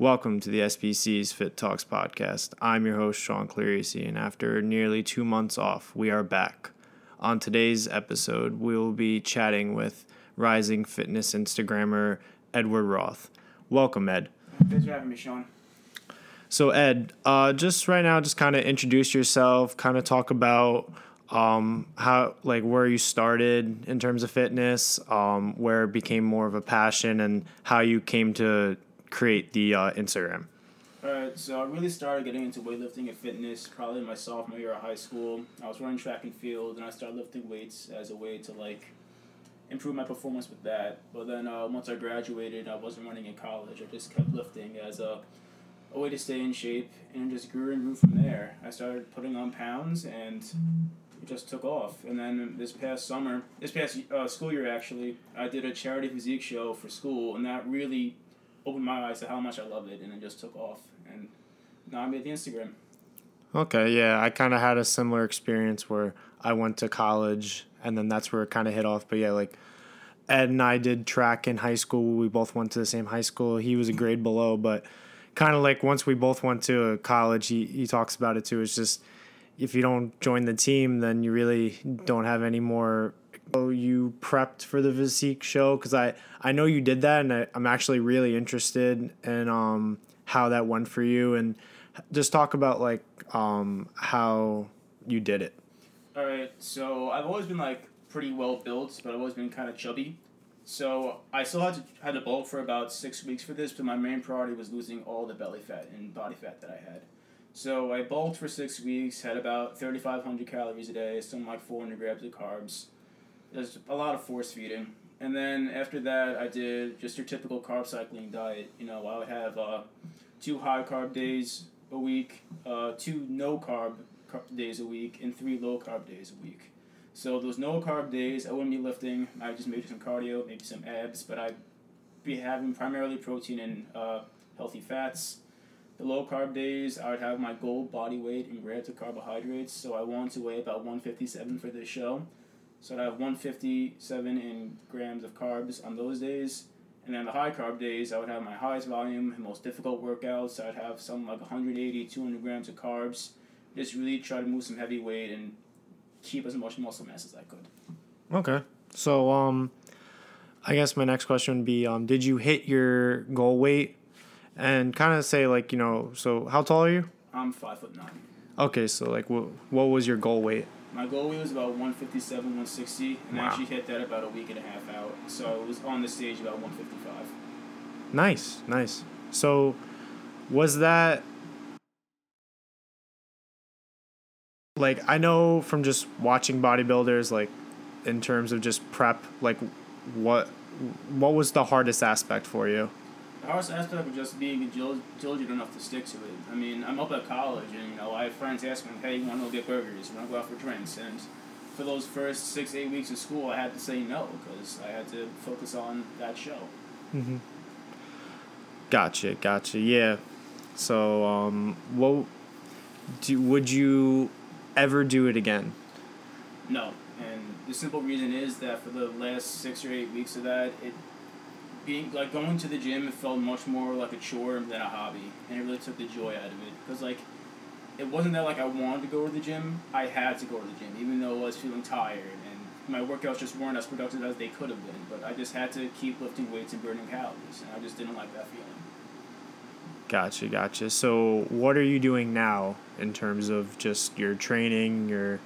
Welcome to the SBC's Fit Talks podcast. I'm your host, Sean Clarici, and after nearly two months off, we are back. On today's episode, we will be chatting with rising fitness Instagrammer Edward Roth. Welcome, Ed. Thanks for having me, Sean. So, Ed, uh, just right now, just kind of introduce yourself, kind of talk about um, how, like, where you started in terms of fitness, um, where it became more of a passion, and how you came to create the uh, Instagram. Alright, so I really started getting into weightlifting and fitness probably in my sophomore year of high school. I was running track and field, and I started lifting weights as a way to like improve my performance with that. But then uh, once I graduated, I wasn't running in college. I just kept lifting as a, a way to stay in shape, and it just grew and grew from there. I started putting on pounds, and it just took off. And then this past summer, this past uh, school year actually, I did a charity physique show for school, and that really opened my eyes to how much I loved it, and it just took off. And now I made the Instagram. Okay, yeah, I kind of had a similar experience where I went to college and then that's where it kind of hit off. But yeah, like Ed and I did track in high school. We both went to the same high school. He was a grade below, but kind of like once we both went to college, he, he talks about it too. It's just if you don't join the team, then you really don't have any more. Oh, you prepped for the physique show because I I know you did that, and I, I'm actually really interested in um how that went for you and just talk about like um how you did it. All right, so I've always been like pretty well built, but I've always been kind of chubby. So I still had to had to bulk for about six weeks for this, but my main priority was losing all the belly fat and body fat that I had. So I bulked for six weeks, had about thirty five hundred calories a day, something like four hundred grams of carbs. There's a lot of force feeding, and then after that, I did just your typical carb cycling diet. You know, I would have uh, two high carb days a week, uh, two no carb days a week, and three low carb days a week. So those no carb days, I wouldn't be lifting. I just maybe some cardio, maybe some abs, but I'd be having primarily protein and uh, healthy fats. The low carb days, I would have my goal body weight in relative to carbohydrates. So I want to weigh about 157 for this show. So I'd have 157 in grams of carbs on those days. And then the high carb days, I would have my highest volume and most difficult workouts. I'd have something like 180, 200 grams of carbs. Just really try to move some heavy weight and keep as much muscle mass as I could. Okay. So, um, I guess my next question would be, um, did you hit your goal weight? And kind of say like, you know, so how tall are you? I'm five foot nine. Okay, so like, what what was your goal weight? My goal weight was about 157, 160, and Wow. I actually hit that about a week and a half out. So it was on the stage about 155. Nice, nice. So, was that like I know from just watching bodybuilders, like in terms of just prep, like what what was the hardest aspect for you? The hardest aspect of just being dil- diligent enough to stick to it. I mean, I'm up at college, and you know, I have friends asking, "Hey, you want to go get burgers? You want to go out for drinks?" And for those first six, eight weeks of school, I had to say no because I had to focus on that show. Mm-hmm. Gotcha, gotcha. Yeah. So, um, what do would you ever do it again? No, and the simple reason is that for the last six or eight weeks of that, it being like going to the gym, it felt much more like a chore than a hobby, and it really took the joy out of it. Because like, it wasn't that like I wanted to go to the gym; I had to go to the gym, even though I was feeling tired and my workouts just weren't as productive as they could have been. But I just had to keep lifting weights and burning calories, and I just didn't like that feeling. Gotcha, gotcha. So, what are you doing now in terms of just your training? Your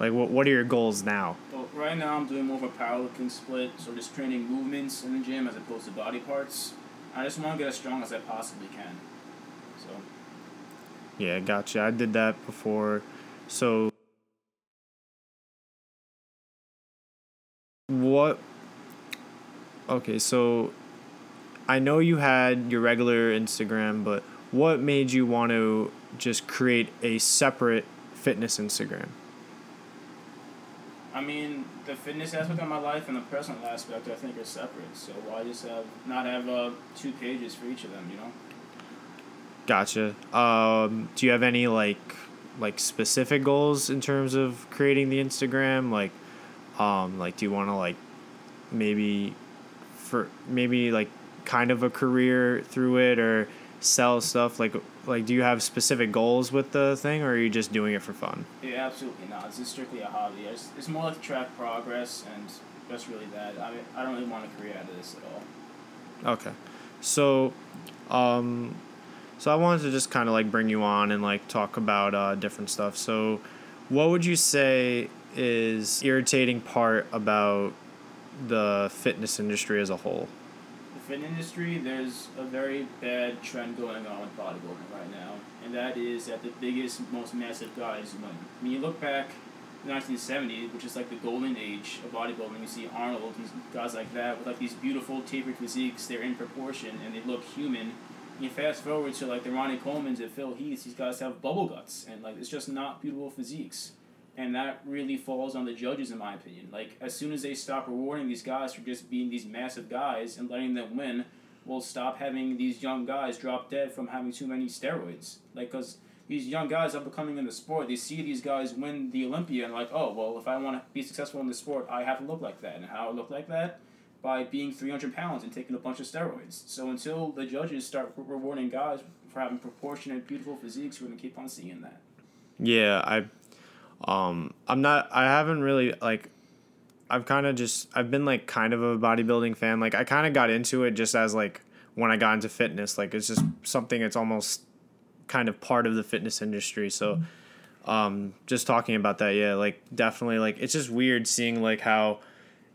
like, what what are your goals now? Right now I'm doing more of a powerlifting split, so just training movements in the gym as opposed to body parts. I just want to get as strong as I possibly can. So, Yeah, gotcha. I did that before. So, what? Okay, so I know you had your regular Instagram, but what made you want to just create a separate fitness Instagram? I mean, the fitness aspect of my life and the personal aspect I think are separate. So why just have not have uh, two pages for each of them? You know. Gotcha. Um, do you have any like like specific goals in terms of creating the Instagram? Like, um, like do you want to like maybe for maybe like kind of a career through it, or sell stuff like like do you have specific goals with the thing or are you just doing it for fun Yeah, absolutely not. It's just strictly a hobby. It's, it's more like to track progress and just really that. I mean, I don't really want a career out of this at all. okay so um so i wanted to just kind of like bring you on and like talk about uh, different stuff so what would you say is irritating part about the fitness industry as a whole Fit industry, there's a very bad trend going on with bodybuilding right now, and that is that the biggest, most massive guys win. When you look back, the 1970s, which is like the golden age of bodybuilding, you see Arnold, and guys like that with like these beautiful tapered physiques. They're in proportion and they look human. You fast forward to like the Ronnie Coleman's and Phil Heath, these guys have bubble guts, and like it's just not beautiful physiques. And that really falls on the judges, in my opinion. Like, as soon as they stop rewarding these guys for just being these massive guys and letting them win, we'll stop having these young guys drop dead from having too many steroids. Like, because these young guys are becoming in the sport, they see these guys win the Olympia and, like, oh, well, if I want to be successful in the sport, I have to look like that. And how I look like that? By being 300 pounds and taking a bunch of steroids. So, until the judges start re- rewarding guys for having proportionate, beautiful physiques, we're going to keep on seeing that. Yeah, I um I'm not I haven't really like I've kind of just I've been like kind of a bodybuilding fan. Like I kind of got into it just as like when I got into fitness, like it's just something that's almost kind of part of the fitness industry. So um just talking about that, yeah, like definitely like it's just weird seeing like how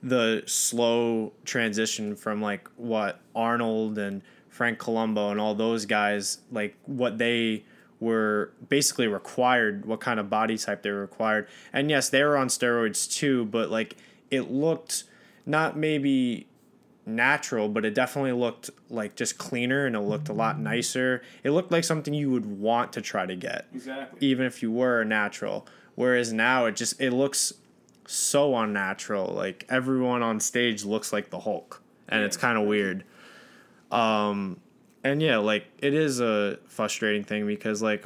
the slow transition from like what Arnold and Franco Columbu and all those guys like what they were basically required what kind of body type they were required. And yes they were on steroids too but like it looked not maybe natural but it definitely looked like just cleaner and it looked a lot nicer. It looked like something you would want to try to get Exactly. even if you were natural. Whereas now it just it looks so unnatural. Like everyone on stage looks like the hulk and it's kind of weird. Um and yeah like it is a frustrating thing because like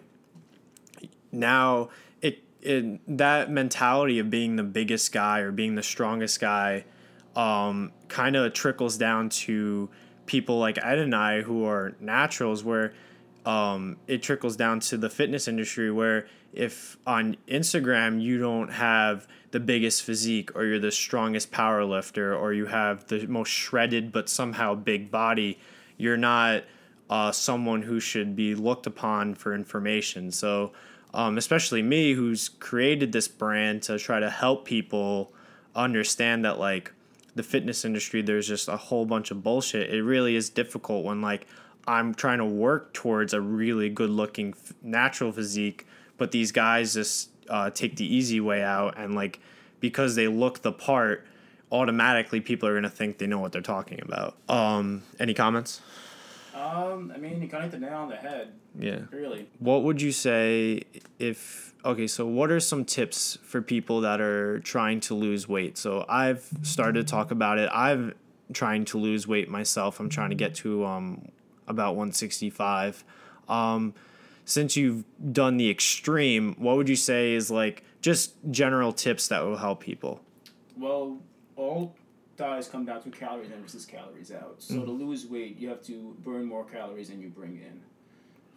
now it it that mentality of being the biggest guy or being the strongest guy um kind of trickles down to people like Ed and I who are naturals where um, it trickles down to the fitness industry where if on Instagram you don't have the biggest physique or you're the strongest power lifter or you have the most shredded but somehow big body, you're not uh, someone who should be looked upon for information. So, um, especially me who's created this brand to try to help people understand that like the fitness industry there's just a whole bunch of bullshit. It really is difficult when like i'm trying to work towards a really good looking f- natural physique but these guys just uh, take the easy way out and like because they look the part automatically people are going to think they know what they're talking about. Um any comments Um, I mean, you kind of hit the nail on the head, yeah. Really. what would you say if okay so what are some tips for people that are trying to lose weight? So i've started to talk about it. I've trying to lose weight myself. I'm trying to get to um about 165 um since you've done the extreme what would you say is like just general tips that will help people? Well, all diets come down to calories in versus calories out. So to lose weight, you have to burn more calories than you bring in.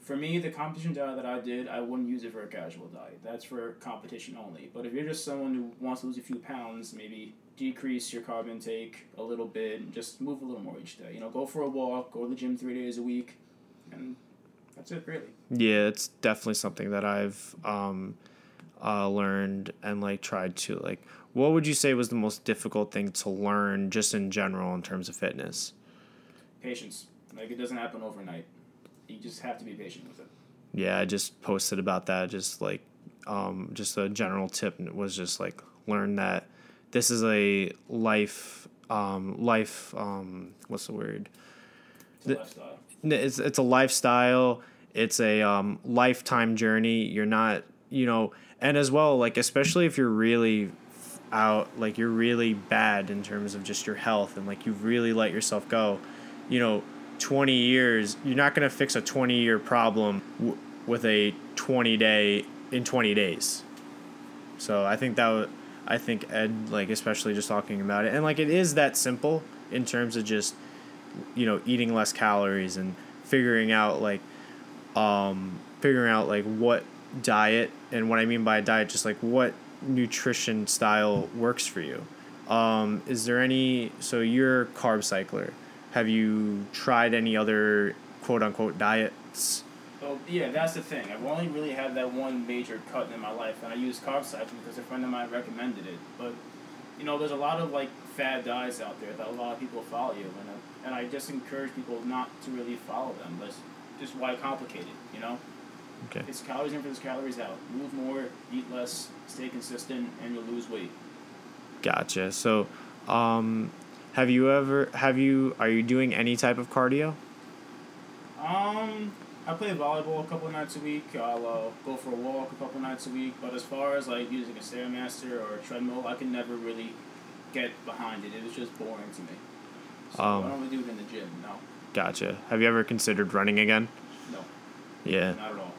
For me, the competition diet that I did, I wouldn't use it for a casual diet. That's for competition only. But if you're just someone who wants to lose a few pounds, maybe decrease your carb intake a little bit, and just move a little more each day. You know, go for a walk, go to the gym three days a week, and that's it, really. Yeah, it's definitely something that I've um, uh, learned and like tried to like. What would you say was the most difficult thing to learn just in general in terms of fitness? Patience. Like, it doesn't happen overnight. You just have to be patient with it. Yeah, I just posted about that. Just like, um, just a general tip was just like learn that this is a life, um, life. Um, what's the word? It's a lifestyle. It's it's a lifestyle it's a um, lifetime journey you're not you know and as well like especially if you're really out like you're really bad in terms of just your health and like you've really let yourself go. You know 20 years you're not going to fix a 20 year problem w- with a 20 day in 20 days. So i think that would i think ed like especially just talking about it and like it is that simple in terms of just you know eating less calories and figuring out like um, figuring out like what diet and what I mean by a diet, just like what nutrition style works for you. Um, is there any? So you're carb cycler. Have you tried any other quote unquote diets? Well, yeah, that's the thing. I've only really had that one major cut in my life, and I used carb cycling because a friend of mine recommended it. But you know, there's a lot of like fad diets out there that a lot of people follow you, and uh, and I just encourage people not to really follow them. That's just why complicate it, you know. Okay. It's calories in for versus calories out. Move more, eat less, stay consistent, and you'll lose weight. Gotcha. So, um, have you ever have you are you doing any type of cardio? Um, I play volleyball a couple of nights a week. I'll uh, go for a walk a couple of nights a week. But as far as like using a stairmaster or a treadmill, I can never really get behind it. It was just boring to me. So Um, I don't really do it in the gym. No, Gotcha. Have you ever considered running again? no, Yeah.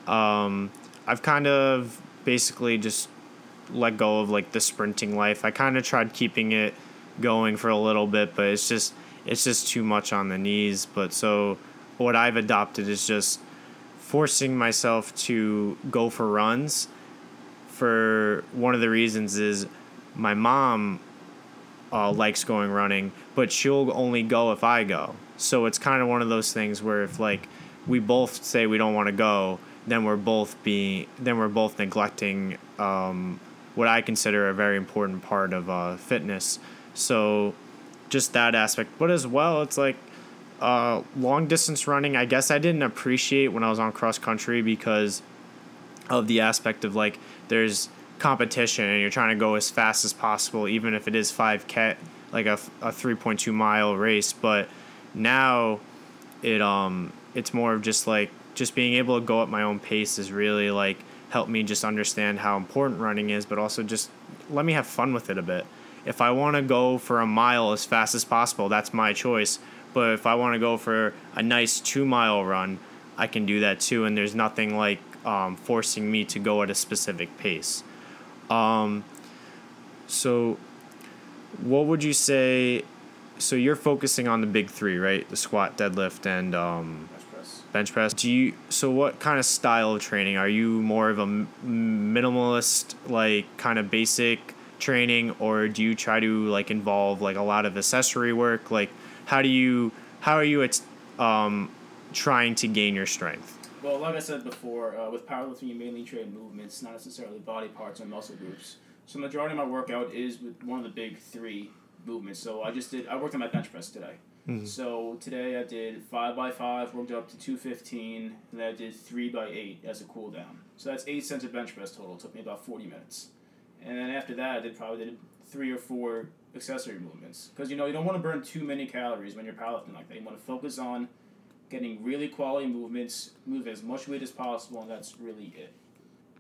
Um, I've kind of basically just let go of like the sprinting life. I kind of tried keeping it going for a little bit, but it's just it's just too much on the knees. But so what I've adopted is just forcing myself to go for runs. For one of the reasons is my mom uh, likes going running, but she'll only go if I go. So it's kind of one of those things where if like we both say we don't want to go, then we're both being then we're both neglecting um, what I consider a very important part of uh, fitness. So just that aspect, but as well, it's like uh, long distance running. I guess I didn't appreciate when I was on cross country because of the aspect of like there's competition and you're trying to go as fast as possible, even if it is 5K, like a, a 3.2 mile race. But now it um it's more of just like just being able to go at my own pace is really like helped me just understand how important running is, but also just let me have fun with it a bit. If I want to go for a mile as fast as possible, that's my choice. But if I want to go for a nice two mile run, I can do that too. And there's nothing like um, forcing me to go at a specific pace. Um, so, what would you say? So you're focusing on the big three, right? The squat, deadlift, and um, Bench press. Do you? So what kind of style of training are you? More of a minimalist, like kind of basic training, or do you try to like involve like a lot of accessory work? Like, how do you? How are you at um, trying to gain your strength? Well, like I said before, uh, with powerlifting, you mainly train movements, not necessarily body parts or muscle groups. So the majority of my workout is with one of the big three movements. So I just did. I worked on my bench press today. Mm-hmm. So today I did five by five, worked up to two fifteen, and then I did three by eight as a cool down. So that's eight sets of bench press total. It took me about forty minutes, and then after that I did probably did three or four accessory movements because you know you don't want to burn too many calories when you're powerlifting like that. You want to focus on getting really quality movements, move as much weight as possible, and that's really it.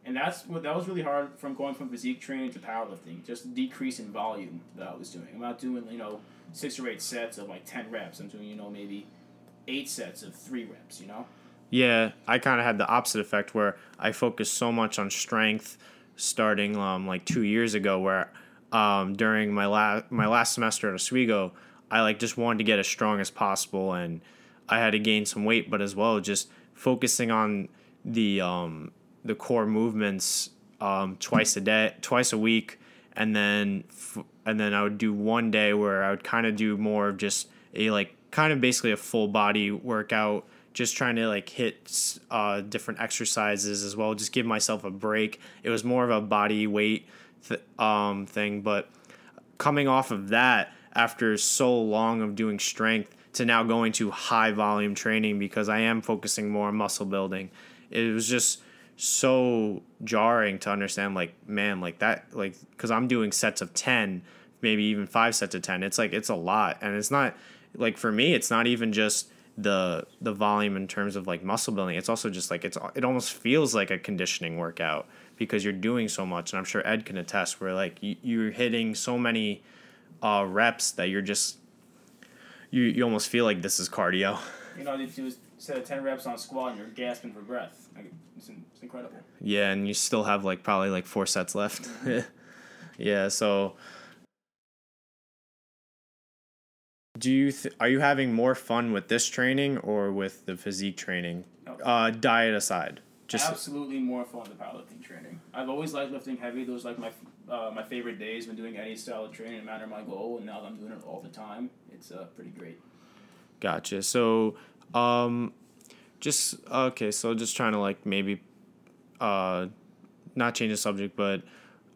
And that's what that was really hard from going from physique training to powerlifting, just decrease in volume that I was doing. I'm not doing you know six or eight sets of like ten reps. I'm doing you know maybe eight sets of three reps. You know. Yeah, I kind of had the opposite effect where I focused so much on strength starting um, like two years ago, where um, during my last my last semester at Oswego, I like just wanted to get as strong as possible, and I had to gain some weight, but as well just focusing on the um, the core movements um, twice a day, twice a week, and then f- and then I would do one day where I would kind of do more of just a like kind of basically a full body workout, just trying to like hit uh, different exercises as well, just give myself a break. It was more of a body weight th- um, thing, but coming off of that after so long of doing strength to now going to high volume training because I am focusing more on muscle building. It was just so jarring to understand like man like that like cuz I'm doing sets of 10 maybe even 5 sets of 10 it's like it's a lot. And it's not like for me it's not even just the the volume in terms of like muscle building. It's also just like it's it almost feels like a conditioning workout because you're doing so much. And I'm sure Ed can attest where like you, you're hitting so many uh, reps that you're just you you almost feel like this is cardio. You know, you do a set of ten reps on squat and you're gasping for breath. Like, it's, it's incredible. Yeah, and you still have like probably like four sets left. yeah, so do you th- are you having more fun with this training or with the physique training? Okay. Uh, diet aside, just Absolutely more fun than powerlifting training. I've always liked lifting heavy. Those like my uh, my favorite days when doing any style of training, no matter my goal. And now that I'm doing it all the time, it's uh, pretty great. Gotcha. So, um, just okay. So just trying to like maybe, uh, not change the subject, but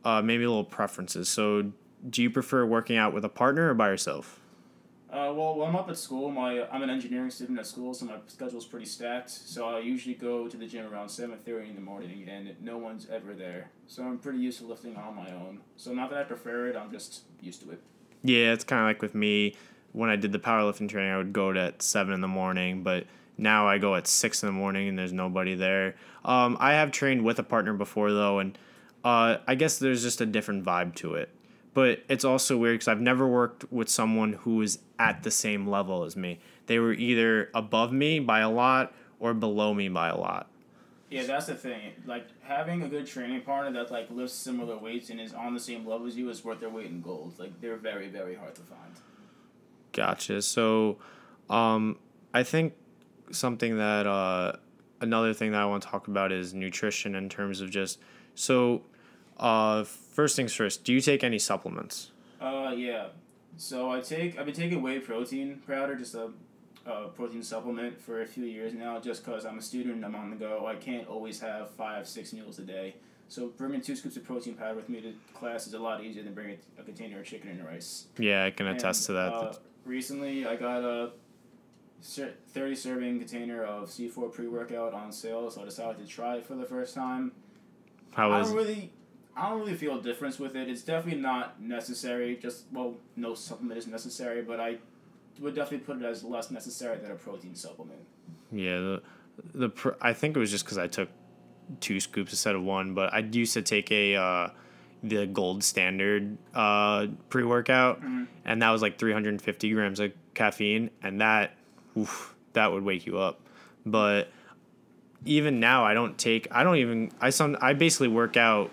uh, maybe a little preferences. So, do you prefer working out with a partner or by yourself? Uh, well, when I'm up at school, my I'm an engineering student at school, so my schedule's pretty stacked. So I usually go to the gym around seven thirty in the morning, and no one's ever there. So I'm pretty used to lifting on my own. So not that I prefer it, I'm just used to it. Yeah, it's kind of like with me when I did the powerlifting training. I would go at seven in the morning, but now I go at six in the morning and there's nobody there. Um, I have trained with a partner before though, and uh, I guess there's just a different vibe to it. But it's also weird because I've never worked with someone who is at the same level as me. They were either above me by a lot or below me by a lot. Yeah, that's the thing. Like having a good training partner that like lifts similar weights and is on the same level as you is worth their weight in gold. Like they're very very hard to find. Gotcha. So, um, I think something that uh, another thing that I want to talk about is nutrition in terms of just so. Uh, first things first. Do you take any supplements? Uh, yeah. So I take I've been taking whey protein powder, just a, a protein supplement for a few years now, just because I'm a student and I'm on the go. I can't always have five six meals a day. So bringing two scoops of protein powder with me to class is a lot easier than bringing a container of chicken and rice. Yeah, I can attest And, to that. Uh, recently, I got a 30 serving container of C4 pre workout on sale, so I decided to try it for the first time. How I don't really, I don't really feel a difference with it. It's definitely not necessary. Just well, no supplement is necessary, but I would definitely put it as less necessary than a protein supplement. yeah the the pr- I think it was just because I took two scoops instead of one, but I used to take a uh, the gold standard uh, pre workout, and that was like 350 grams of caffeine, and that oof, that would wake you up. But even now, I don't take. I don't even. I some. I basically work out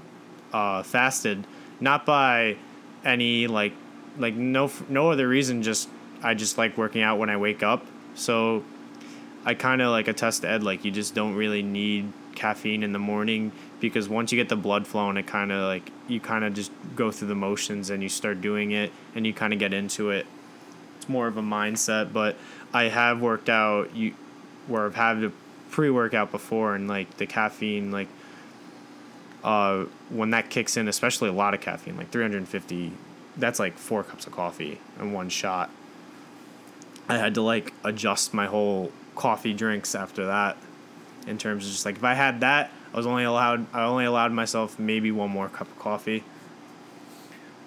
uh, fasted, not by any like like no no other reason. Just I just like working out when I wake up. So I kind of like attest to Ed. Like you just don't really need caffeine in the morning because once you get the blood flowing, it kind of like you kind of just go through the motions and you start doing it and you kind of get into it. It's more of a mindset, but I have worked out you where I've had a pre workout before and like the caffeine like uh when that kicks in, especially a lot of caffeine, like 350, that's like four cups of coffee in one shot. I had to like adjust my whole coffee drinks after that in terms of just like if I had that, I was only allowed I only allowed myself maybe one more cup of coffee.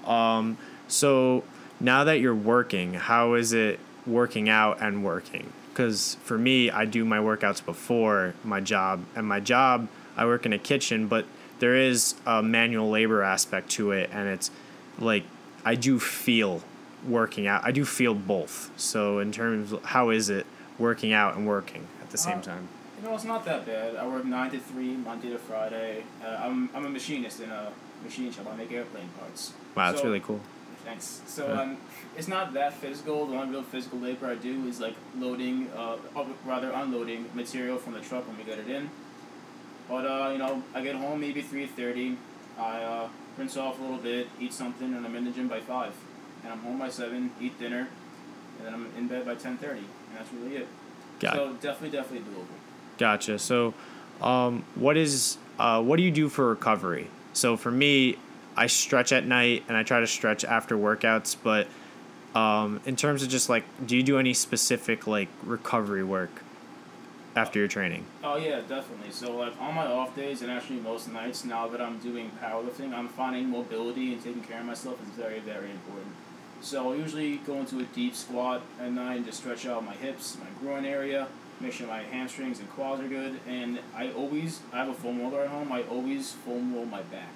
Um so now that you're working, how is it working out and working? Cuz for me, I do my workouts before my job and my job I work in a kitchen, but there is a manual labor aspect to it and it's like I do feel working out. I do feel both. So in terms of how is it working out and working at the same Uh, time? You know, it's not that bad. I work nine to three, Monday to Friday. Uh, I'm I'm a machinist in a machine shop. I make airplane parts. Wow, that's So- really cool. Thanks. So Yeah. um, it's not that physical. The only real physical labor I do is like loading, uh, or rather unloading material from the truck when we get it in. But uh, you know, I get home maybe three thirty. I uh, rinse off a little bit, eat something, and I'm in the gym by five. And I'm home by seven, eat dinner, and then I'm in bed by ten thirty. And that's really it. Got so definitely, definitely doable. Gotcha. So, um, what is uh, what do you do for recovery? So for me, I stretch at night and I try to stretch after workouts. But um, in terms of just like, do you do any specific like recovery work after your training? Oh yeah, definitely. So like on my off days and actually most nights now that I'm doing powerlifting, I'm finding mobility and taking care of myself is very very important. So I usually go into a deep squat at night and just stretch out my hips, my groin area, make sure my hamstrings and quads are good, and I always I have a foam roller at home. I always foam roll my back.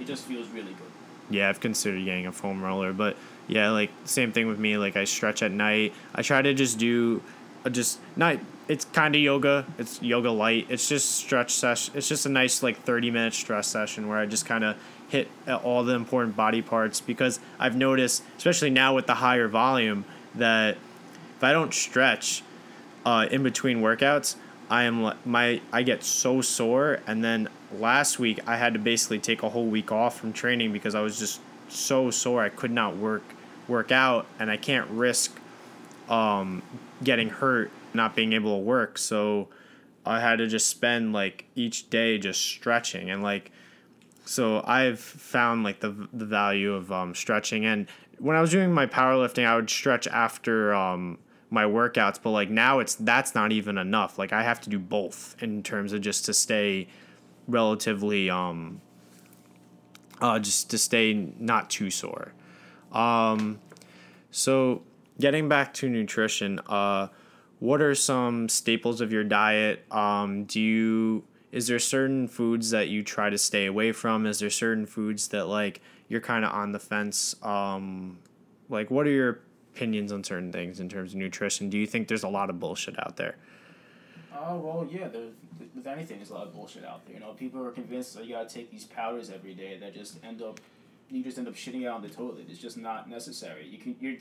It just feels really good. Yeah, I've considered getting a foam roller, but yeah, like same thing with me. Like I stretch at night. I try to just do, uh, just not. It's kind of yoga. It's yoga light. It's just stretch session. It's just a nice like thirty minute stress session where I just kind of hit uh, all the important body parts because I've noticed, especially now with the higher volume, that if I don't stretch uh, in between workouts, I am my I get so sore. And then last week I had to basically take a whole week off from training because I was just so sore I could not work work out, and I can't risk um, getting hurt, not being able to work. So I had to just spend like each day just stretching and like so I've found like the the value of um, stretching and when I was doing my powerlifting I would stretch after um, my workouts but like now it's that's not even enough like I have to do both in terms of just to stay relatively um uh just to stay not too sore um so getting back to nutrition uh what are some staples of your diet? Um, do you is there certain foods that you try to stay away from? Is there certain foods that like you're kind of on the fence? Um, like, what are your opinions on certain things in terms of nutrition? Do you think there's a lot of bullshit out there? Oh well, yeah. There's with anything, there's a lot of bullshit out there. You know, people are convinced that you gotta take these powders every day that just end up, you just end up shitting out on the toilet. It's just not necessary. You can you're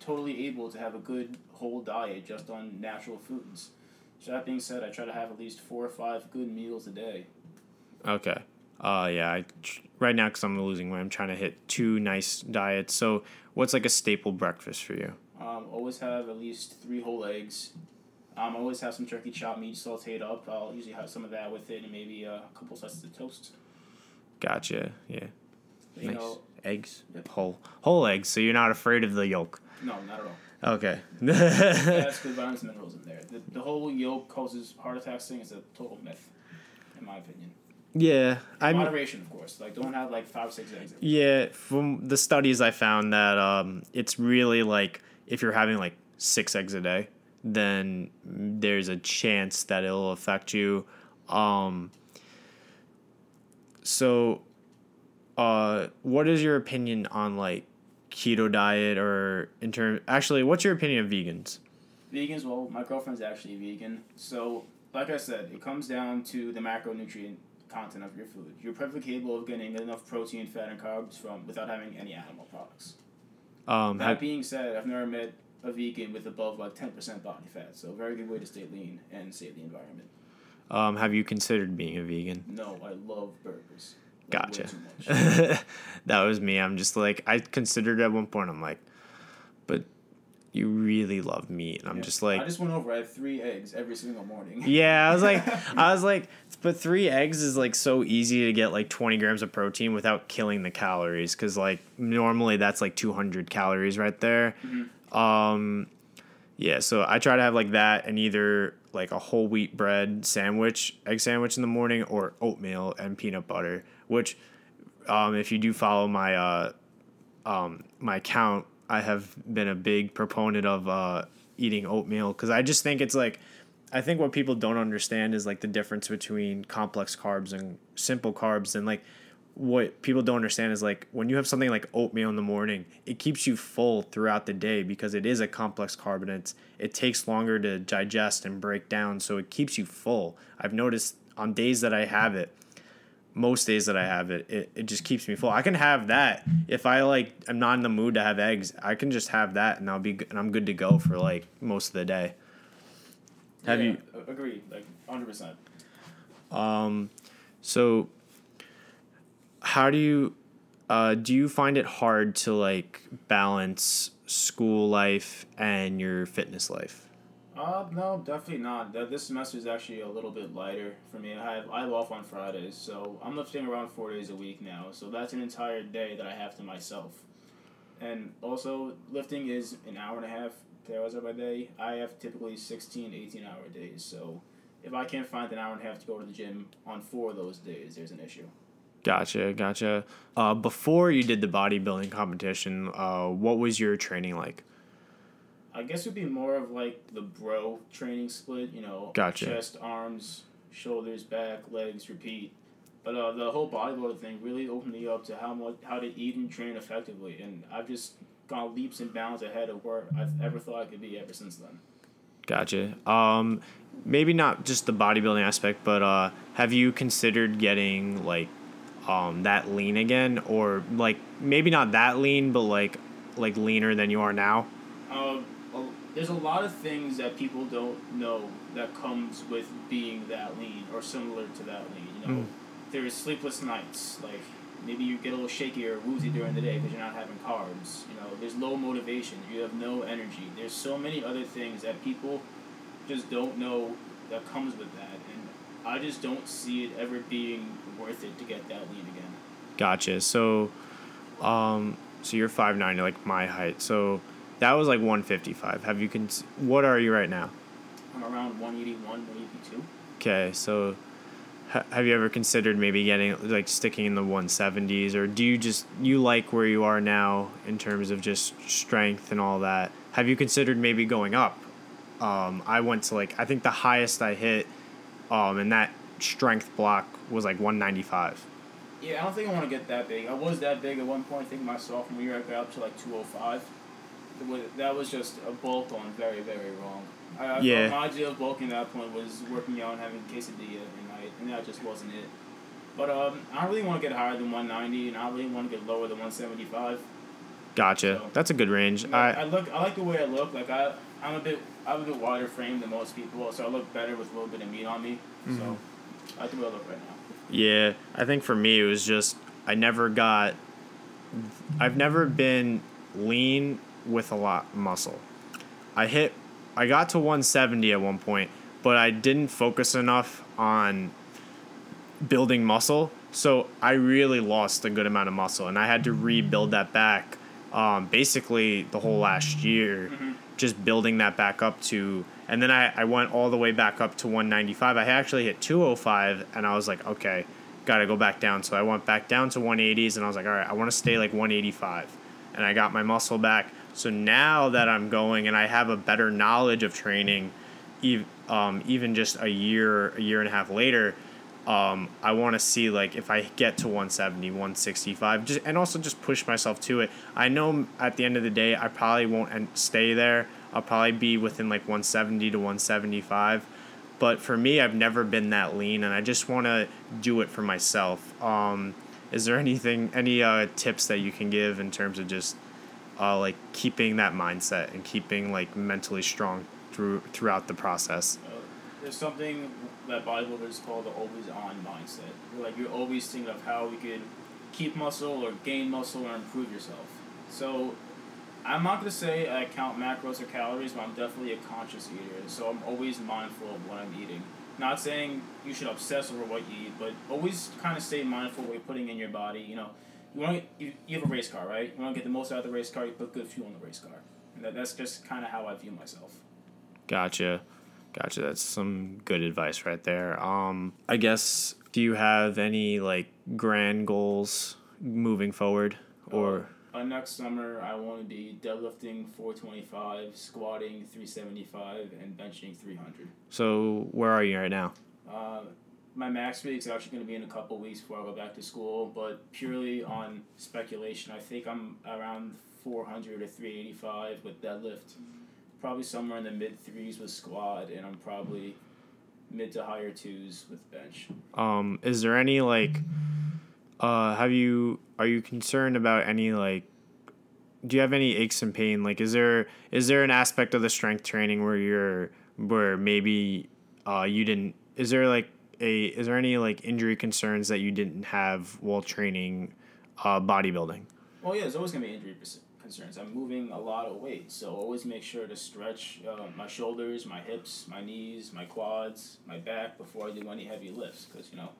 totally able to have a good whole diet just on natural foods. So that being said, I try to have at least four or five good meals a day. Okay. Uh, yeah. I right now because I'm losing weight, I'm trying to hit two nice diets. So, what's like a staple breakfast for you? Um, always have at least three whole eggs. Um, always have some turkey chopped meat sauteed up. I'll usually have some of that with it, and maybe a couple slices of toast. Gotcha. Yeah. You nice. know, eggs. Yep. Whole whole eggs. So you're not afraid of the yolk. no, not at all. Okay. That's good vitamins and minerals in there. The, the whole yolk causes heart attacks thing is a total myth, in my opinion. Yeah. I Moderation, of course. Like, don't have like five or six eggs. Yeah, from the studies I found that um, it's really like if you're having like six eggs a day, then there's a chance that it'll affect you. Um, so, uh, what is your opinion on like keto diet or in term? Actually, what's your opinion of vegans? Vegans, well, my girlfriend's actually vegan. So, like I said, it comes down to the macronutrient content of your food. You're perfectly capable of getting enough protein, fat, and carbs from without having any animal products. Um, That have, being said, I've never met a vegan with above like ten percent body fat. So, a very good way to stay lean and save the environment. um, have you considered being a vegan? No, I love burgers. Like, Gotcha. that was me. I'm just like I considered at one point. I'm like, you really love meat, and I'm Yeah. just like, I just went over. I have three eggs every single morning. yeah. I was like, I was like, but three eggs is like so easy to get like 20 grams of protein without killing the calories, because like normally that's like 200 calories right there. Um, yeah. So I try to have like that and either like a whole wheat bread sandwich, egg sandwich in the morning, or oatmeal and peanut butter. Which, um, if you do follow my uh, um, my account, I have been a big proponent of uh, eating oatmeal because I just think it's like, I think what people don't understand is like the difference between complex carbs and simple carbs, and like what people don't understand is like when you have something like oatmeal in the morning, it keeps you full throughout the day because it is a complex carb and it's, it takes longer to digest and break down, so it keeps you full. I've noticed on days that I have it, most days that I have it, it, it just keeps me full. I can have that if I like I'm not in the mood to have eggs. I can just have that and I'll be and I'm good to go for like most of the day. Have Yeah, you Agreed. Like hundred percent. um so how do you uh do you find it hard to like balance school life and your fitness life? Uh, no, definitely not. Th- This semester is actually a little bit lighter for me. I have I have off on Fridays, so I'm lifting around four days a week now. So that's an entire day that I have to myself. And also, lifting is an hour and a half to hours of my day. I have typically 16, 18 hour days. So if I can't find an hour and a half to go to the gym on four of those days, there's an issue. Gotcha, gotcha. Uh, before you did the bodybuilding competition, uh, what was your training like? I guess it would be more of like the bro training split, you know, Gotcha. chest, arms, shoulders, back, legs, repeat. But uh, the whole bodybuilder thing really opened me up to how much how to eat and train effectively, and I've just gone leaps and bounds ahead of where I've ever thought I could be ever since then. Gotcha. Um, maybe not just the bodybuilding aspect, but uh, have you considered getting like um, that lean again, or like maybe not that lean, but like like leaner than you are now? Uh, there's a lot of things that people don't know that comes with being that lean or similar to that lean. You know, Mm. there's sleepless nights. Like maybe you get a little shaky or woozy during the day because you're not having carbs. You know, there's low motivation. You have no energy. There's so many other things that people just don't know that comes with that, and I just don't see it ever being worth it to get that lean again. Gotcha. So, um, so you're five nine, like my height. So that was like one fifty five. Have you con? What are you right now? I'm around 181, 182. Okay, so ha- have you ever considered maybe getting like sticking in the one seventies, or do you just you like where you are now in terms of just strength and all that? Have you considered maybe going up? Um, I went to like I think the highest I hit, um, in that strength block was like one ninety five. Yeah, I don't think I want to get that big. I was that big at one point. I think my sophomore year I got up to like 205. That was just a bulk on very, very wrong. I, Yeah. my idea of bulking at that point was working out and having quesadilla at night, and that just wasn't it. But um, I don't really want to get higher than 190, and I really want to get lower than 175. Gotcha. So- That's a good range. I, I look, I like the way I look. Like I, I'm a bit, I'm a bit wider framed than most people, so I look better with a little bit of meat on me. Mm-hmm. So I like the way I look right now. Yeah, I think for me it was just I never got I've never been lean with a lot of muscle. I hit I got to 170 at one point, but I didn't focus enough on building muscle, so I really lost a good amount of muscle and I had to rebuild that back um, basically the whole last year just building that back up to and then I, I went all the way back up to 195 i actually hit 205 and i was like okay gotta go back down. So i went back down to 180s and i was like all right i want to stay like 185 and i got my muscle back so now that i'm going and i have a better knowledge of training ev- um, even just a year a year and a half later um, I want to see like if I get to 170, 165, just and also just push myself to it. I know at the end of the day, I probably won't stay there. I'll probably be within like 170 to 175. But for me, I've never been that lean, and I just want to do it for myself. Um, is there anything, any uh, tips that you can give in terms of just uh, like keeping that mindset and keeping like mentally strong through throughout the process? Uh, there's something that bodybuilders call the always on mindset. Like you're always thinking of how we could keep muscle or gain muscle or improve yourself. So I'm not gonna say I count macros or calories, but I'm definitely a conscious eater. So I'm always mindful of what I'm eating. Not saying you should obsess over what you eat, but always kind of stay mindful what you're putting in your body. You know, you want you, you have a race car, right? You want to get the most out of the race car. You put good fuel in the race car. And that, that's just kind of how I view myself. Gotcha. Gotcha. That's some good advice right there. Um, I guess do you have any like grand goals moving forward or Uh, next summer, I want to be deadlifting 425, squatting 375, and benching 300. so where are you right now? Uh, my max week is actually going to be in a couple weeks before I go back to school, but purely on speculation, I think I'm around 400 or 385 with deadlift. Probably somewhere in the mid threes with squat, and I'm probably mid to higher twos with bench. Um, is there any like uh have you are you concerned about any like do you have any aches and pain? Like is there is there an aspect of the strength training where you're where maybe uh you didn't is there like a is there any like injury concerns that you didn't have while training uh bodybuilding? Well, yeah, there's always going to be injury concerns. I'm moving a lot of weight, so always make sure to stretch uh, my shoulders, my hips, my knees, my quads, my back before I do any heavy lifts. Because, you know,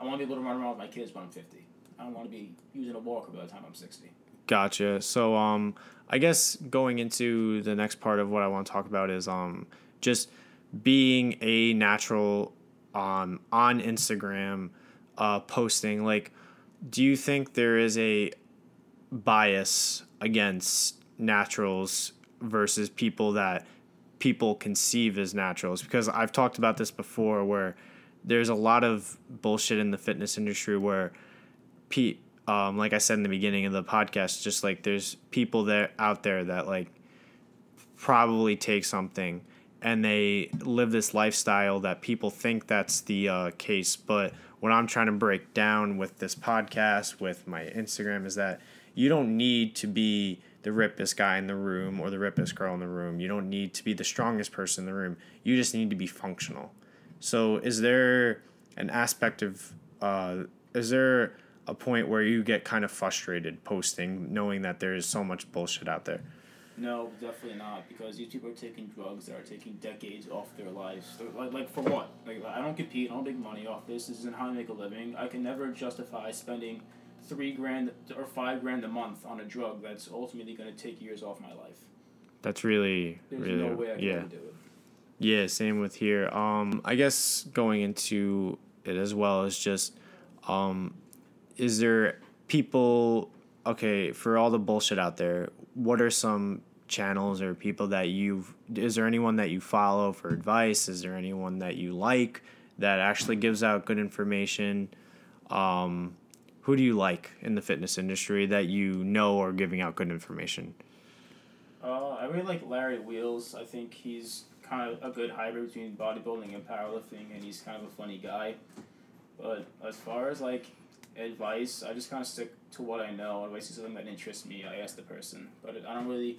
I want to be able to run around with my kids when I'm 50. I don't want to be using a walker by the time I'm 60. Gotcha. So um I guess going into the next part of what I want to talk about is um just being a natural um on Instagram uh posting like do you think there is a bias against naturals versus people that people conceive as naturals? Because I've talked about this before where there's a lot of bullshit in the fitness industry where pe- um, like I said in the beginning of the podcast, just like there's people there out there that like probably take something and they live this lifestyle that people think that's the uh, case. But what I'm trying to break down with this podcast, with my Instagram, is that you don't need to be the rippest guy in the room or the rippest girl in the room. You don't need to be the strongest person in the room. You just need to be functional. So, is there an aspect of, uh, is there a point where you get kind of frustrated posting, knowing that there is so much bullshit out there? No, definitely not. Because these people are taking drugs that are taking decades off their lives. Like, like for what? Like, I don't compete. I don't make money off this. This isn't how I make a living. I can never justify spending three grand or five grand a month on a drug that's ultimately going to take years off my life. That's really, There's really, no way I can yeah. do it. Yeah, same with here. Um, I guess going into it as well is just, um, is there people? Okay, for all the bullshit out there, what are some channels or people that you've is there anyone that you follow for advice? Is there anyone that you like that actually gives out good information? Um, who do you like in the fitness industry that you know are giving out good information? Uh, I really like Larry Wheels. I think he's kind of a good hybrid between bodybuilding and powerlifting, and he's kind of a funny guy. But as far as like advice, I just kind of stick to what I know. If I see something that interests me, I ask the person. But I don't really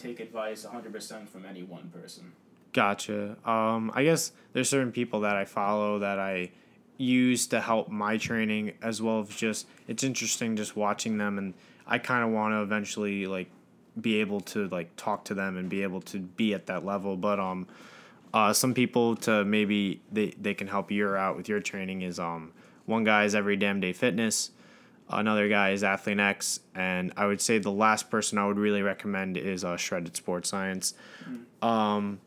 take advice 100% from any one person. Gotcha. Um, I guess there's certain people that I follow that I use to help my training as well as just it's interesting just watching them and I kind of want to eventually like be able to like talk to them and be able to be at that level but um uh, some people to maybe they, they can help you out with your training is um one guy is every damn day fitness another guy is Athlean-X and i would say the last person i would really recommend is uh, shredded sports science. Um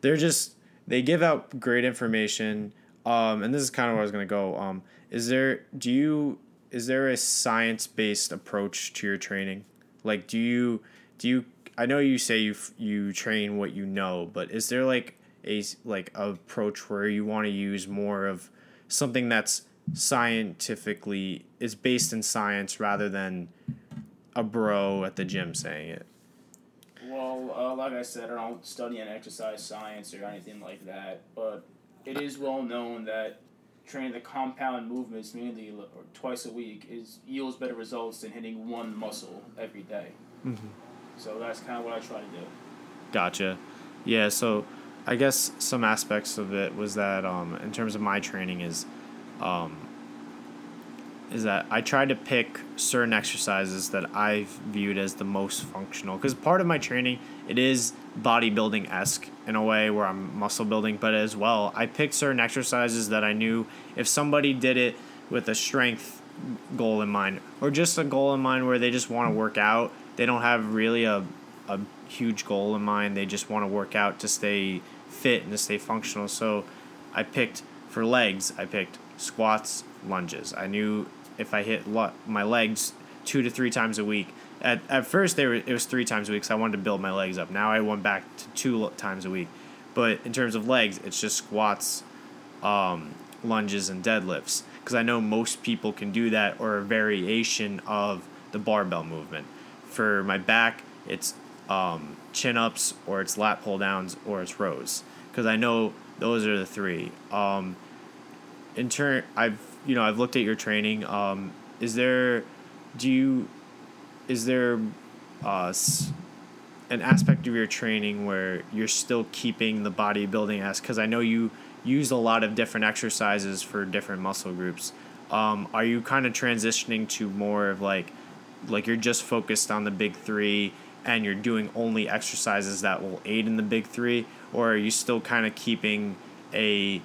they're just they give out great information. Um and this is kind of where i was going to go um is there do you is there a science-based approach to your training? Like do you do you i know you say you you train what you know but is there like a like approach where you want to use more of something that's scientifically is based in science rather than a bro at the gym saying it Well, uh, like I said, I don't study an exercise science or anything like that, but it is well known that training the compound movements mainly or twice a week is yields better results than hitting one muscle every day. So that's kind of what I try to do. Gotcha. Yeah, so I guess some aspects of it was that um, in terms of my training is um, is that I tried to pick certain exercises that I've viewed as the most functional because part of my training it is bodybuilding esque in a way where I'm muscle building, but as well I picked certain exercises that I knew if somebody did it with a strength goal in mind or just a goal in mind where they just want to work out, they don't have really a a huge goal in mind. They just want to work out to stay fit and to stay functional. So I picked for legs, I picked squats, lunges. I knew if I hit lo- my legs two to three times a week. At, at first, they were, it was three times a week, so I wanted to build my legs up. Now I went back to two times a week. But in terms of legs, it's just squats, um, lunges, and deadlifts. Because I know most people can do that or a variation of the barbell movement. For my back, it's um, chin ups or it's lat pull downs or it's rows. Because I know those are the three. Um, in turn, I've you know I've looked at your training. Um, is there, do you, is there, uh, an aspect of your training where you're still keeping the bodybuilding as because I know you use a lot of different exercises for different muscle groups. Um, are you kind of transitioning to more of like like you're just focused on the big three and you're doing only exercises that will aid in the big three, or are you still kind of keeping a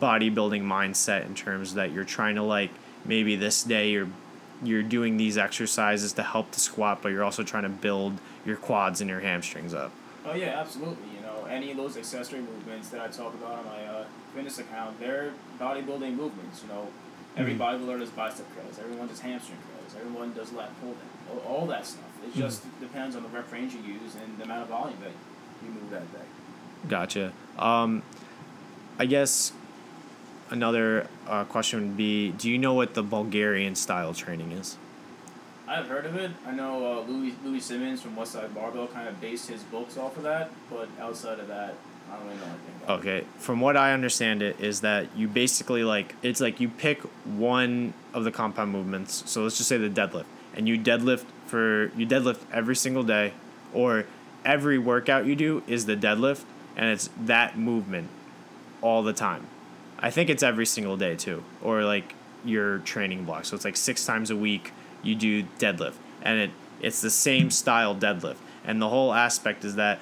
bodybuilding mindset in terms that you're trying to like maybe this day you're you're doing these exercises to help the squat, but you're also trying to build your quads and your hamstrings up. Oh yeah, absolutely. You know, any of those accessory movements that I talk about on my uh, fitness account, they're bodybuilding movements. You know, every Mhm. bodybuilder does bicep curls, everyone does hamstring curls, everyone does lat pull down, all, all that stuff. It just depends on the rep range you use and the amount of volume that you move that day. Gotcha. Um, I guess another uh, question would be: Do you know what the Bulgarian style training is? I've heard of it. I know uh, Louie Louie Simmons from Westside Barbell kind of based his books off of that, but outside of that, I don't really know anything about it. Okay, from what I understand, it is that you basically like it's like you pick one of the compound movements. So let's just say the deadlift. and you deadlift for you deadlift every single day or every workout you do is the deadlift and it's that movement all the time. I think it's every single day too or like your training block. So it's like 6 times a week you do deadlift and it it's the same style deadlift. And the whole aspect is that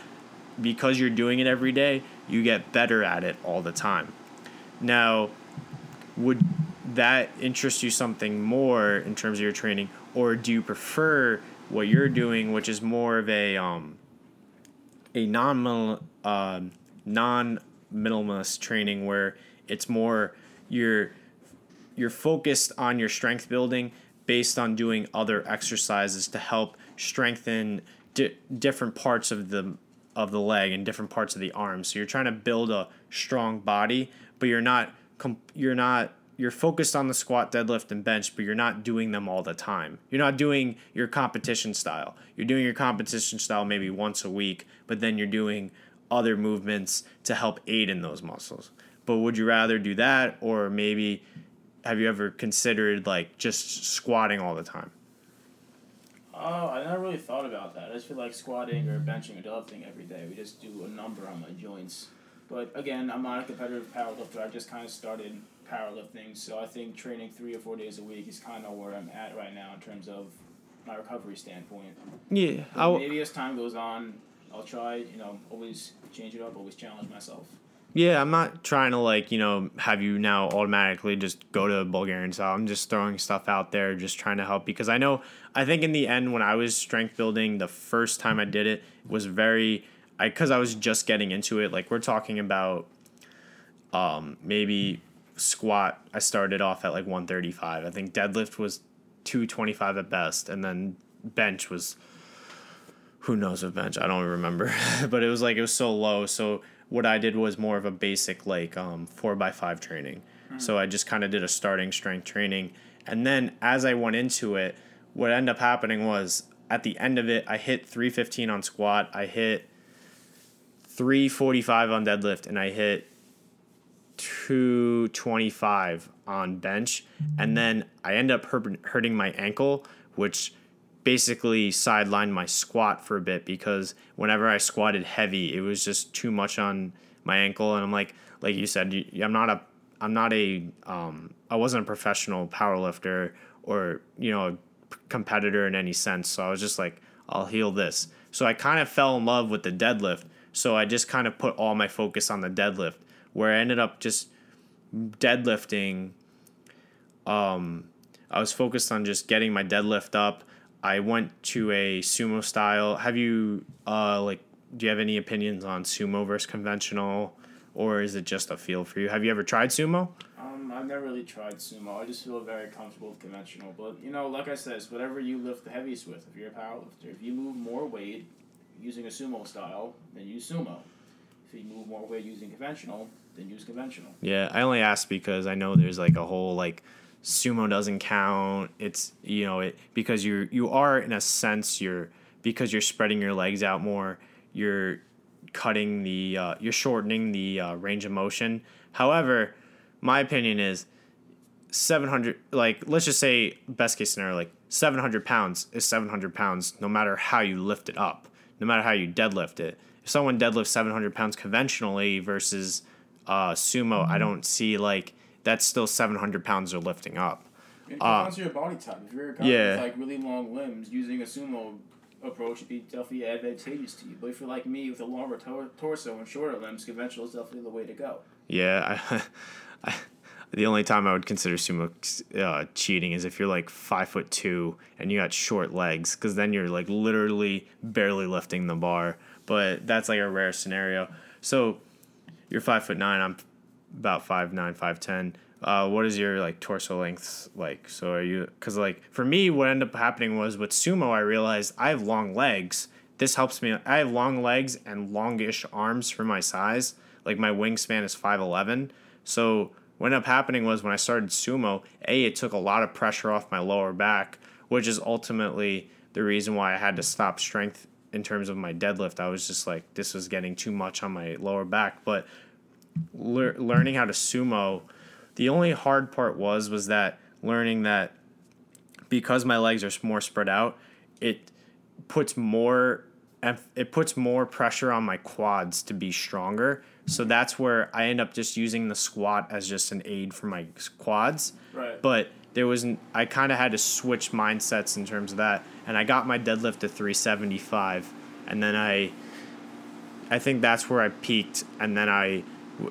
because you're doing it every day, you get better at it all the time. Now, would that interest you something more in terms of your training, or do you prefer what you're doing, which is more of a um, a non uh, non minimalist training where it's more you're you're focused on your strength building based on doing other exercises to help strengthen di- different parts of the of the leg and different parts of the arm. So you're trying to build a strong body, but you're not you're not you're focused on the squat, deadlift, and bench, but you're not doing them all the time. You're not doing your competition style. You're doing your competition style maybe once a week, but then you're doing other movements to help aid in those muscles. But would you rather do that, or maybe have you ever considered like just squatting all the time? Oh, I never really thought about that. I just feel like squatting or benching or deadlifting every day. We just do a number on my joints. But again, I'm not a competitive powerlifter. I just kind of started powerlifting, so I think training three or four days a week is kind of where I'm at right now in terms of my recovery standpoint. Yeah, maybe as time goes on, I'll try. You know, always change it up, always challenge myself. Yeah, I'm not trying to like, you know, have you now automatically just go to Bulgarian style. I'm just throwing stuff out there, just trying to help because I know I think in the end when I was strength building the first time I did it was very I cuz I was just getting into it. Like we're talking about um maybe squat I started off at like 135. I think deadlift was 225 at best and then bench was who knows of bench? I don't remember. but it was like it was so low. So what I did was more of a basic like um, four by five training. Mm-hmm. So I just kind of did a starting strength training, and then as I went into it, what ended up happening was at the end of it, I hit three fifteen on squat, I hit three forty five on deadlift, and I hit two twenty five on bench, and then I end up hurting my ankle, which basically sidelined my squat for a bit because whenever I squatted heavy, it was just too much on my ankle. And I'm like, like you said, I'm not a, I'm not a, um, I wasn't a professional power lifter or you know a competitor in any sense. So I was just like, I'll heal this. So I kind of fell in love with the deadlift. So I just kind of put all my focus on the deadlift, where I ended up just deadlifting. Um, I was focused on just getting my deadlift up I went to a sumo style. Have you uh like do you have any opinions on sumo versus conventional or is it just a feel for you? Have you ever tried sumo? Um, I've never really tried sumo. I just feel very comfortable with conventional. But you know, like I said, it's whatever you lift the heaviest with. If you're a powerlifter, if you move more weight using a sumo style, then use sumo. If you move more weight using conventional, then use conventional. Yeah, I only asked because I know there's like a whole like sumo doesn't count. It's you know it because you you are in a sense you're because you're spreading your legs out more. You're cutting the uh, you're shortening the uh, range of motion. However, my opinion is 700 like let's just say best case scenario like 700 pounds is 700 pounds no matter how you lift it up no matter how you deadlift it if someone deadlifts 700 pounds conventionally versus uh, sumo mm-hmm. i don't see like that's still 700 pounds they're lifting up. It depends uh, your body type. If you're a guy yeah. with like really long limbs, using a sumo approach would be definitely advantageous to you. But if you're like me with a longer tor- torso and shorter limbs, conventional is definitely the way to go. Yeah, I, I, the only time I would consider sumo uh, cheating is if you're like five foot two and you got short legs, because then you're like literally barely lifting the bar. But that's like a rare scenario. So you're five foot nine. I'm about five nine, five ten. Uh, what is your like torso length like? So are you? Because like for me, what ended up happening was with sumo, I realized I have long legs. This helps me. I have long legs and longish arms for my size. Like my wingspan is five eleven. So what ended up happening was when I started sumo, a it took a lot of pressure off my lower back, which is ultimately the reason why I had to stop strength in terms of my deadlift. I was just like this was getting too much on my lower back, but lear- learning how to sumo, the only hard part was was that learning that because my legs are more spread out, it puts more it puts more pressure on my quads to be stronger. So that's where I end up just using the squat as just an aid for my quads. Right. But there was I kind of had to switch mindsets in terms of that, and I got my deadlift to 375, and then I I think that's where I peaked, and then I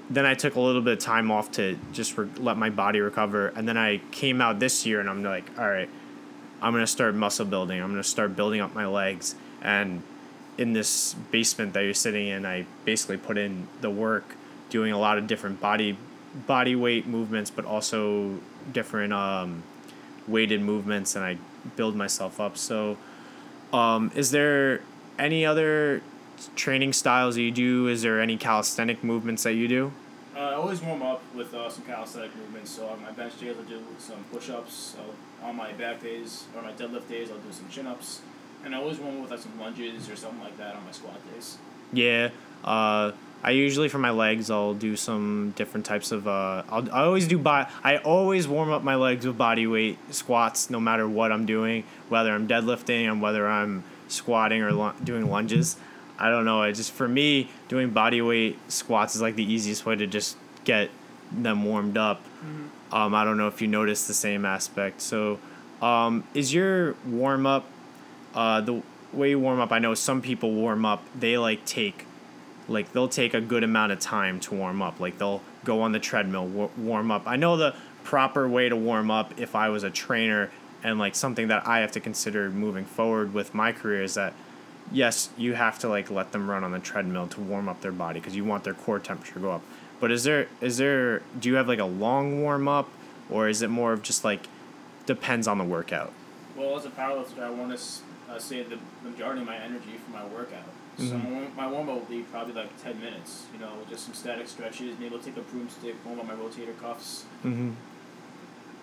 then I took a little bit of time off to just re- let my body recover, and then I came out this year, and I'm like, all right, I'm gonna start muscle building. I'm gonna start building up my legs, and in this basement that you're sitting in, I basically put in the work, doing a lot of different body body weight movements, but also different um, weighted movements, and I build myself up. So, um, is there any other training styles you do? Is there any calisthenic movements that you do? Uh, I always warm up with uh, some calisthenic movements. So on my bench days, I'll do some push-ups. So on my back days or my deadlift days, I'll do some chin-ups. And I always warm up with like some lunges or something like that on my squat days. Yeah. Uh, I usually for my legs I'll do some different types of uh I'll, I always do body I always warm up my legs with body weight squats no matter what I'm doing whether I'm deadlifting and whether I'm squatting or doing lunges. I don't know. It just for me doing body weight squats is like the easiest way to just get them warmed up. Mm-hmm. Um, I don't know if you notice the same aspect. So, um, is your warm up uh, the way you warm up? I know some people warm up. They like take like they'll take a good amount of time to warm up. Like they'll go on the treadmill, war- warm up. I know the proper way to warm up if I was a trainer and like something that I have to consider moving forward with my career is that yes, you have to like let them run on the treadmill to warm up their body because you want their core temperature to go up. But is there is there do you have like a long warm up or is it more of just like depends on the workout? Well, as a powerlifter, I want to uh, save the majority of my energy for my workout. Mm-hmm. So my warm up will be probably like ten minutes. You know, just some static stretches. Maybe I'll take a broomstick, warm up my rotator cuffs. Mm-hmm.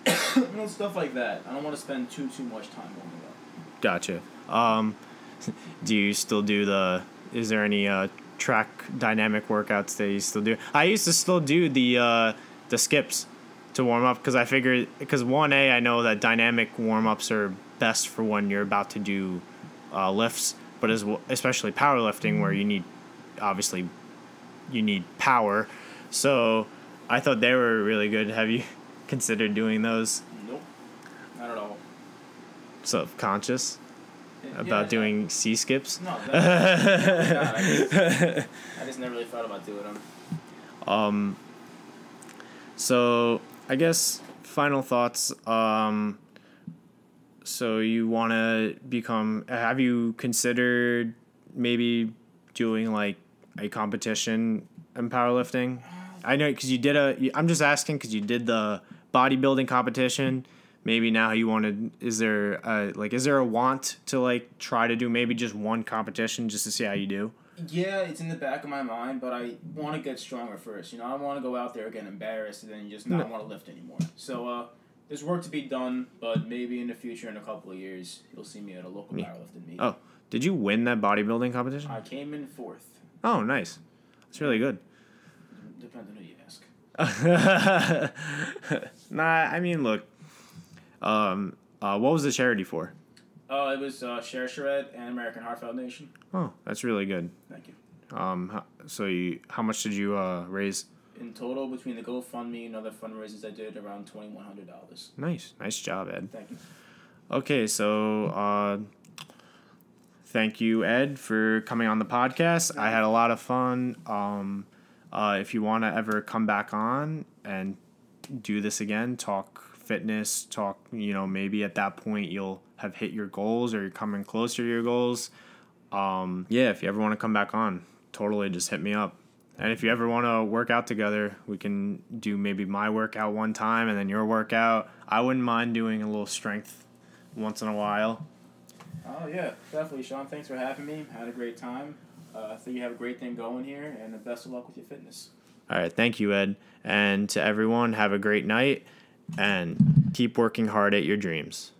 you know, stuff like that. I don't want to spend too too much time warming up. Gotcha. Um, do you still do the? Is there any uh, track dynamic workouts that you still do? I used to still do the uh, the skips to warm up because I figured because one a I know that dynamic warm ups are best for when you're about to do uh, lifts, but as well, especially powerlifting where you need obviously you need power. So I thought they were really good. Have you considered doing those? Nope, not at all. Subconscious about yeah, doing C skips? No, not. I, just, I just never really thought about doing them. Um. So I guess final thoughts. Um. So you want to become? Have you considered maybe doing like a competition in powerlifting? I know because you did a. I'm just asking because you did the bodybuilding competition maybe now you want to is there a, like is there a want to like try to do maybe just one competition just to see how you do? Yeah it's in the back of my mind but i want to get stronger first you know? I want to go out there get embarrassed and then just not no. want to lift anymore. So uh, there's work to be done but maybe in the future in a couple of years you'll see me at a local yeah. powerlifting meet. Oh did you win that bodybuilding competition? I came in fourth. Oh nice. That's really good. Depends on who you ask. Nah i mean look um, uh, what was the charity for? Oh, it was uh, Share Shred and American Heart Foundation. Oh, that's really good. Thank you. Um, so you, how much did you uh, raise? In total, between the GoFundMe and other fundraisers I did, around twenty one hundred dollars. Nice, nice job, Ed. Thank you. Okay, so uh, thank you, Ed, for coming on the podcast. I had a lot of fun. Um, uh, if you want to ever come back on and do this again, talk fitness, talk, you know, maybe at that point you'll have hit your goals or you're coming closer to your goals. Um, yeah, if you ever want to come back on, totally just hit me up. And if you ever want to work out together, we can do maybe my workout one time and then your workout. I wouldn't mind doing a little strength once in a while. Oh, yeah, definitely, Sean. Thanks for having me. Had a great time. Uh, I think you have a great thing going here, and the best of luck with your fitness. All right. Thank you, Ed. And to everyone, have a great night and keep working hard at your dreams.